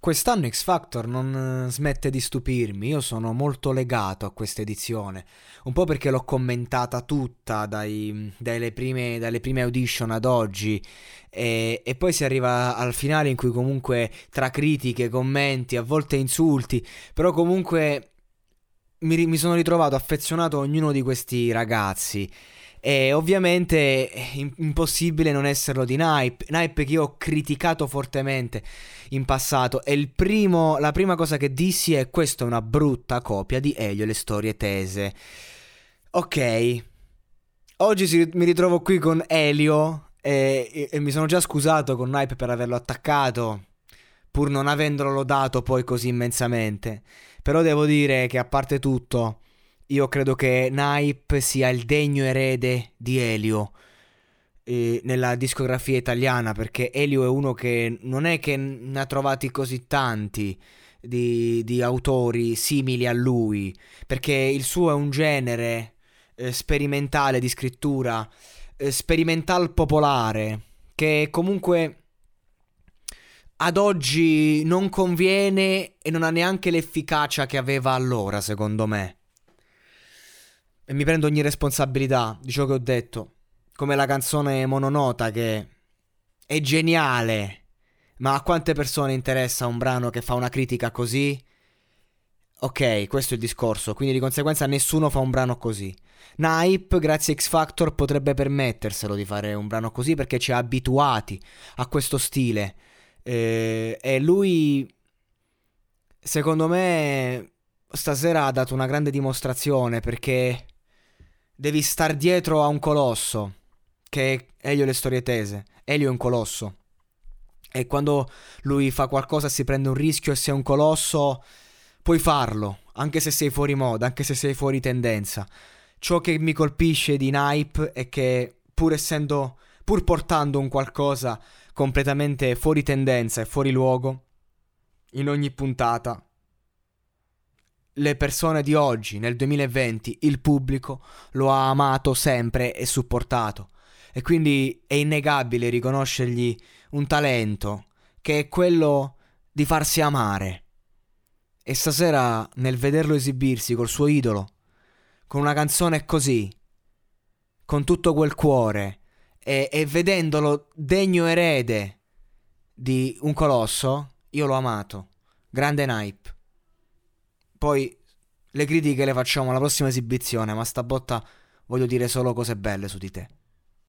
Quest'anno X Factor non eh, smette di stupirmi, io sono molto legato a questa edizione, un po' perché l'ho commentata tutta dai, dalle, prime, dalle, prime, audition ad oggi e, e, poi si arriva al finale in cui comunque tra critiche, commenti, a volte insulti, però comunque mi, mi sono ritrovato affezionato a ognuno di questi ragazzi. E ovviamente è impossibile non esserlo di Nipe, Nipe che io ho criticato fortemente in passato e primo, la prima cosa che dissi è questa è una brutta copia di Elio e le storie tese. Ok, oggi si, mi ritrovo qui con Elio e, e, e mi sono già scusato con Nipe per averlo attaccato, pur non avendolo lodato poi così immensamente. Però devo dire che a parte tutto io credo che Naip sia il degno erede di Elio eh, nella discografia italiana, perché Elio è uno che non è che ne ha trovati così tanti di, di autori simili a lui, perché il suo è un genere eh, sperimentale di scrittura, eh, sperimental popolare, che comunque ad oggi non conviene e non ha neanche l'efficacia che aveva allora, secondo me e mi prendo ogni responsabilità di ciò che ho detto. Come la canzone mononota che è geniale, ma a quante persone interessa un brano che fa una critica così? Ok, questo è il discorso, quindi di conseguenza nessuno fa un brano così. Naip, grazie a X Factor, potrebbe permetterselo di fare un brano così perché ci ha abituati a questo stile. Eh, e lui, secondo me, stasera ha dato una grande dimostrazione perché devi star dietro a un colosso, che è Elio le storie tese. Elio è un colosso. E quando lui fa qualcosa si prende un rischio e sei un colosso, puoi farlo, anche se sei fuori moda, anche se sei fuori tendenza. Ciò che mi colpisce di Nipe è che pur essendo, pur portando un qualcosa completamente fuori tendenza e fuori luogo, in ogni puntata le persone di oggi, nel 2020, il pubblico lo ha amato sempre e supportato. E quindi è innegabile riconoscergli un talento che è quello di farsi amare. E stasera, nel vederlo esibirsi col suo idolo, con una canzone così, con tutto quel cuore, e, e vedendolo degno erede di un colosso, io l'ho amato. Grande Nipe. Poi le critiche le facciamo alla prossima esibizione, ma stavolta voglio dire solo cose belle su di te.